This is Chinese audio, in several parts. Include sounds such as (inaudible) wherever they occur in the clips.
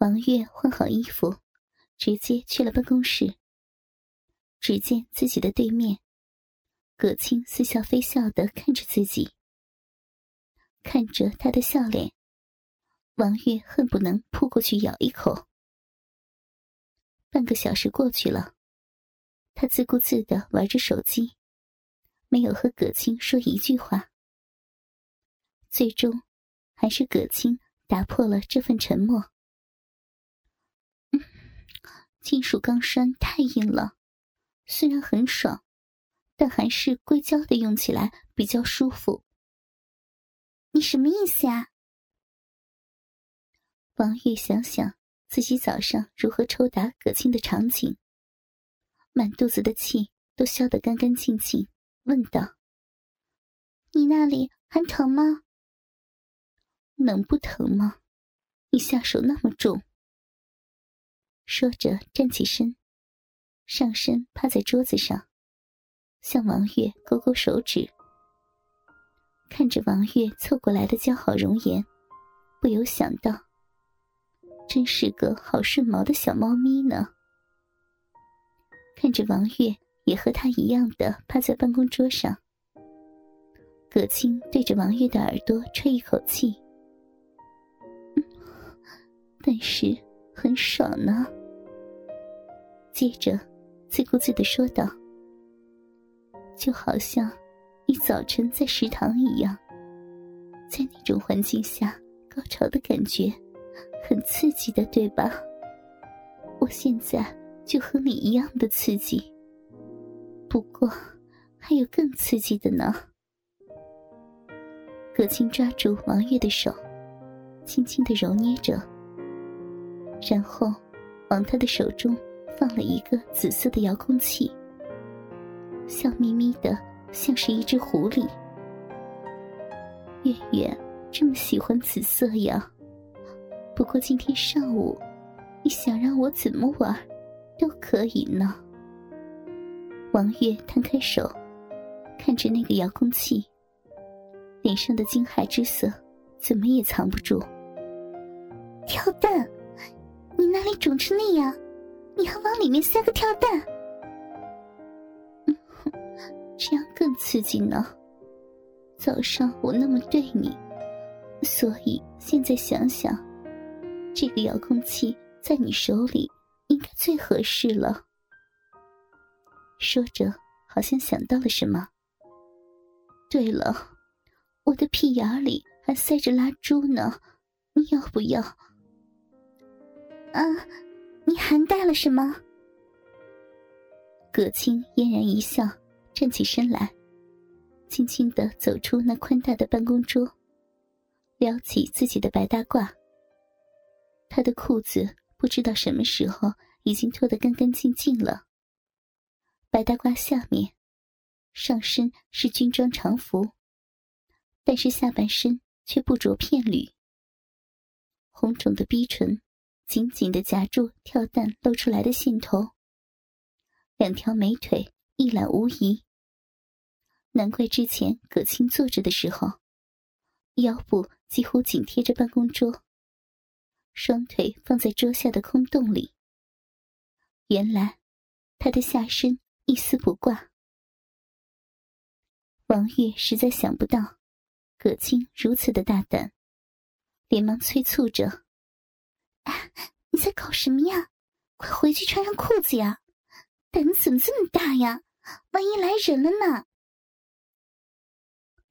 王月换好衣服，直接去了办公室。只见自己的对面，葛青似笑非笑的看着自己，看着他的笑脸，王月恨不能扑过去咬一口。半个小时过去了，他自顾自的玩着手机，没有和葛青说一句话。最终，还是葛青打破了这份沉默。金属钢栓太硬了，虽然很爽，但还是硅胶的用起来比较舒服。你什么意思啊？王玉想想自己早上如何抽打葛青的场景，满肚子的气都消得干干净净，问道：“你那里还疼吗？”“能不疼吗？你下手那么重。”说着，站起身，上身趴在桌子上，向王月勾勾手指。看着王月凑过来的姣好容颜，不由想到：真是个好顺毛的小猫咪呢。看着王月也和他一样的趴在办公桌上，葛青对着王月的耳朵吹一口气，但是很爽呢。接着，自顾自的说道：“就好像你早晨在食堂一样，在那种环境下高潮的感觉，很刺激的，对吧？我现在就和你一样的刺激，不过还有更刺激的呢。”葛青抓住王月的手，轻轻的揉捏着，然后往他的手中。放了一个紫色的遥控器，笑眯眯的，像是一只狐狸。月月这么喜欢紫色呀，不过今天上午，你想让我怎么玩，都可以呢。王月摊开手，看着那个遥控器，脸上的惊骇之色怎么也藏不住。跳蛋，你哪里肿成那样？你还往里面塞个跳蛋，(laughs) 这样更刺激呢。早上我那么对你，所以现在想想，这个遥控器在你手里应该最合适了。说着，好像想到了什么。对了，我的屁眼里还塞着蜡烛呢，你要不要？啊。你还带了什么？葛青嫣然一笑，站起身来，轻轻的走出那宽大的办公桌，撩起自己的白大褂。他的裤子不知道什么时候已经脱得干干净净了。白大褂下面，上身是军装常服，但是下半身却不着片缕，红肿的逼唇。紧紧的夹住跳蛋露出来的线头，两条美腿一览无遗。难怪之前葛青坐着的时候，腰部几乎紧贴着办公桌，双腿放在桌下的空洞里。原来，他的下身一丝不挂。王月实在想不到，葛青如此的大胆，连忙催促着。你在搞什么呀？快回去穿上裤子呀！胆子怎么这么大呀？万一来人了呢？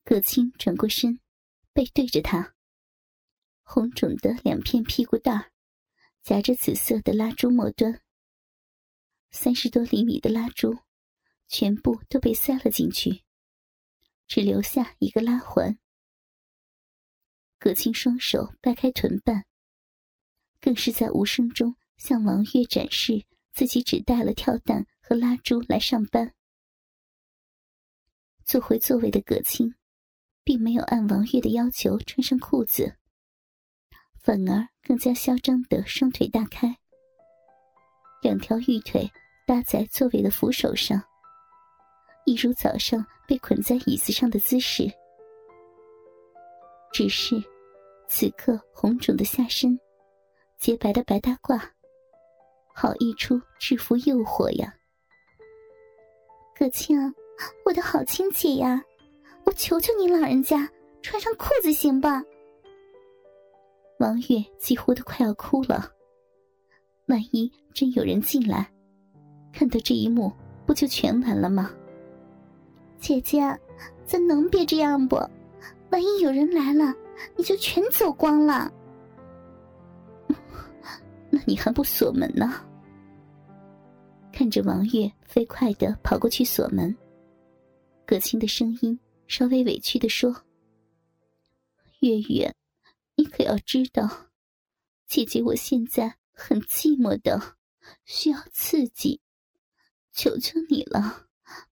葛青转过身，背对着他，红肿的两片屁股蛋儿夹着紫色的蜡烛末端，三十多厘米的蜡烛全部都被塞了进去，只留下一个拉环。葛青双手掰开臀瓣。更是在无声中向王月展示自己只带了跳蛋和蜡烛来上班。坐回座位的葛青，并没有按王月的要求穿上裤子，反而更加嚣张的双腿大开，两条玉腿搭在座位的扶手上，一如早上被捆在椅子上的姿势。只是，此刻红肿的下身。洁白的白大褂，好一出制服诱惑呀！葛青，我的好亲姐呀，我求求你老人家穿上裤子行吧？王月几乎都快要哭了。万一真有人进来，看到这一幕，不就全完了吗？姐姐，咱能别这样不？万一有人来了，你就全走光了。那你还不锁门呢？看着王月飞快的跑过去锁门，葛青的声音稍微委屈的说：“月月，你可要知道，姐姐我现在很寂寞的，需要刺激，求求你了，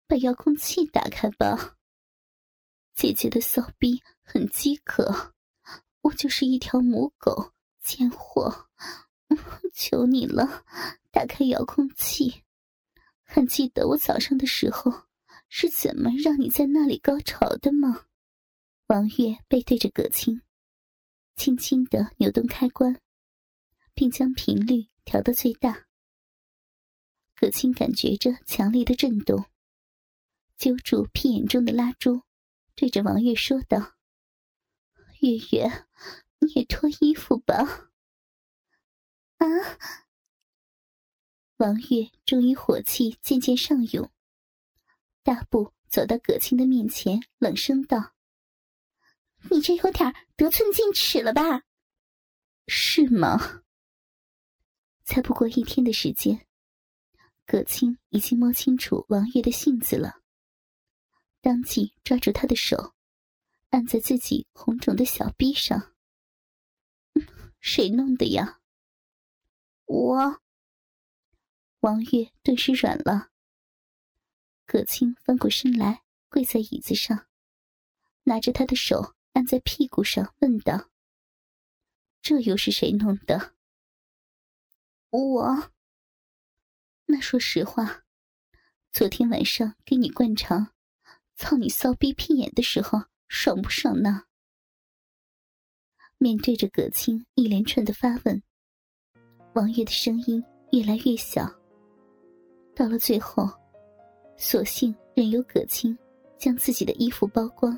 把遥控器打开吧。姐姐的骚逼很饥渴，我就是一条母狗，贱货。” (laughs) 求你了，打开遥控器。还记得我早上的时候是怎么让你在那里高潮的吗？王月背对着葛青，轻轻的扭动开关，并将频率调到最大。葛青感觉着强烈的震动，揪住屁眼中的蜡烛，对着王月说道：“月月，你也脱衣服吧。”啊！王月终于火气渐渐上涌，大步走到葛青的面前，冷声道：“你这有点得寸进尺了吧？是吗？”才不过一天的时间，葛青已经摸清楚王月的性子了，当即抓住他的手，按在自己红肿的小臂上。谁弄的呀？我，王月顿时软了。葛青翻过身来，跪在椅子上，拿着他的手按在屁股上，问道：“这又是谁弄的？”我。那说实话，昨天晚上给你灌肠，操你骚逼屁眼的时候，爽不爽呢？面对着葛青一连串的发问。王月的声音越来越小，到了最后，索性任由葛青将自己的衣服剥光。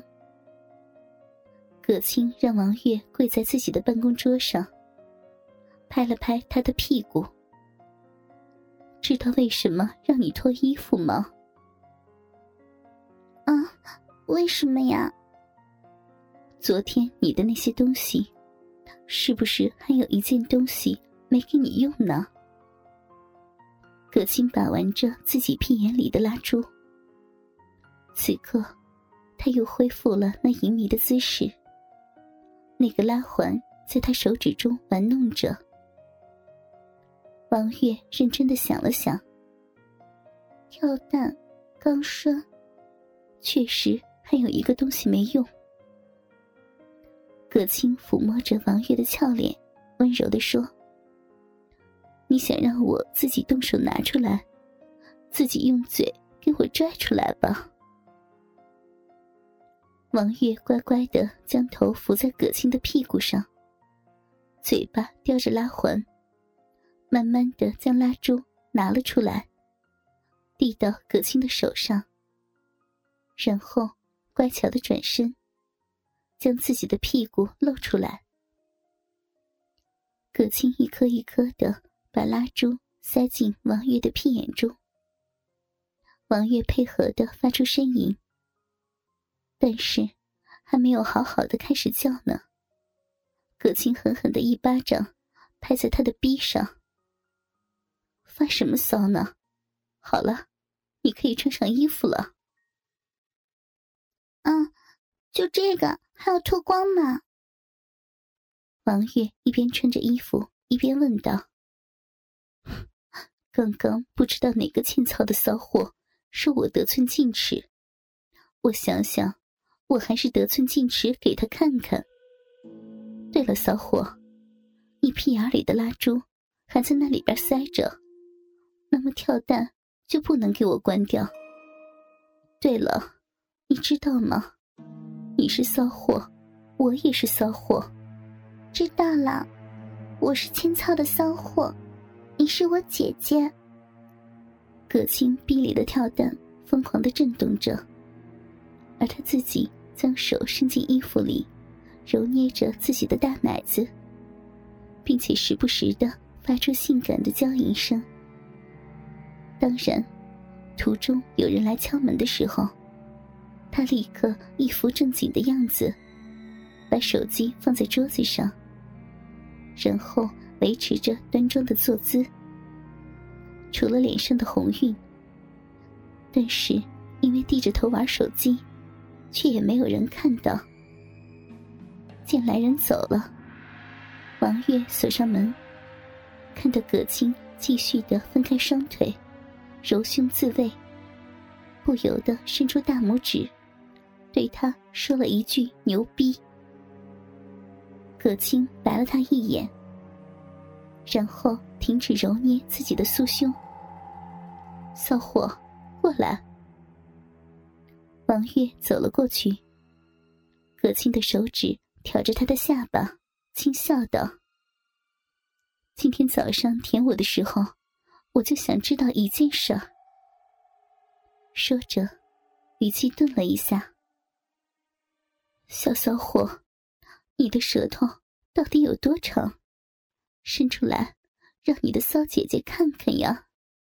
葛青让王月跪在自己的办公桌上，拍了拍他的屁股。知道为什么让你脱衣服吗？啊，为什么呀？昨天你的那些东西，是不是还有一件东西？没给你用呢。葛青把玩着自己屁眼里的蜡烛，此刻他又恢复了那淫迷的姿势。那个拉环在他手指中玩弄着。王月认真的想了想，跳蛋、钢栓，确实还有一个东西没用。葛青抚摸着王月的俏脸，温柔的说。你想让我自己动手拿出来，自己用嘴给我拽出来吧。王月乖乖的将头伏在葛青的屁股上，嘴巴叼着拉环，慢慢的将蜡烛拿了出来，递到葛青的手上，然后乖巧的转身，将自己的屁股露出来。葛青一颗一颗的。把蜡烛塞进王月的屁眼中，王月配合的发出呻吟，但是还没有好好的开始叫呢。葛青狠狠的一巴掌拍在他的逼上，发什么骚呢？好了，你可以穿上衣服了。嗯，就这个还要脱光吗？王月一边穿着衣服一边问道。刚刚不知道哪个欠操的骚货说我得寸进尺，我想想，我还是得寸进尺给他看看。对了，骚货，你屁眼里的蜡烛还在那里边塞着，那么跳蛋就不能给我关掉。对了，你知道吗？你是骚货，我也是骚货。知道了。我是欠操的骚货，你是我姐姐。葛青逼里的跳蛋疯狂的震动着，而他自己将手伸进衣服里，揉捏着自己的大奶子，并且时不时的发出性感的娇吟声。当然，途中有人来敲门的时候，他立刻一副正经的样子，把手机放在桌子上，然后维持着端庄的坐姿。除了脸上的红晕，但是因为低着头玩手机，却也没有人看到。见来人走了，王月锁上门，看到葛青继续的分开双腿，揉胸自慰，不由得伸出大拇指，对他说了一句“牛逼”。葛青白了他一眼，然后。停止揉捏自己的酥胸，骚货，过来。王月走了过去，葛青的手指挑着他的下巴，轻笑道：“今天早上舔我的时候，我就想知道一件事。”说着，语气顿了一下：“小骚货，你的舌头到底有多长？伸出来。”让你的骚姐姐看看呀！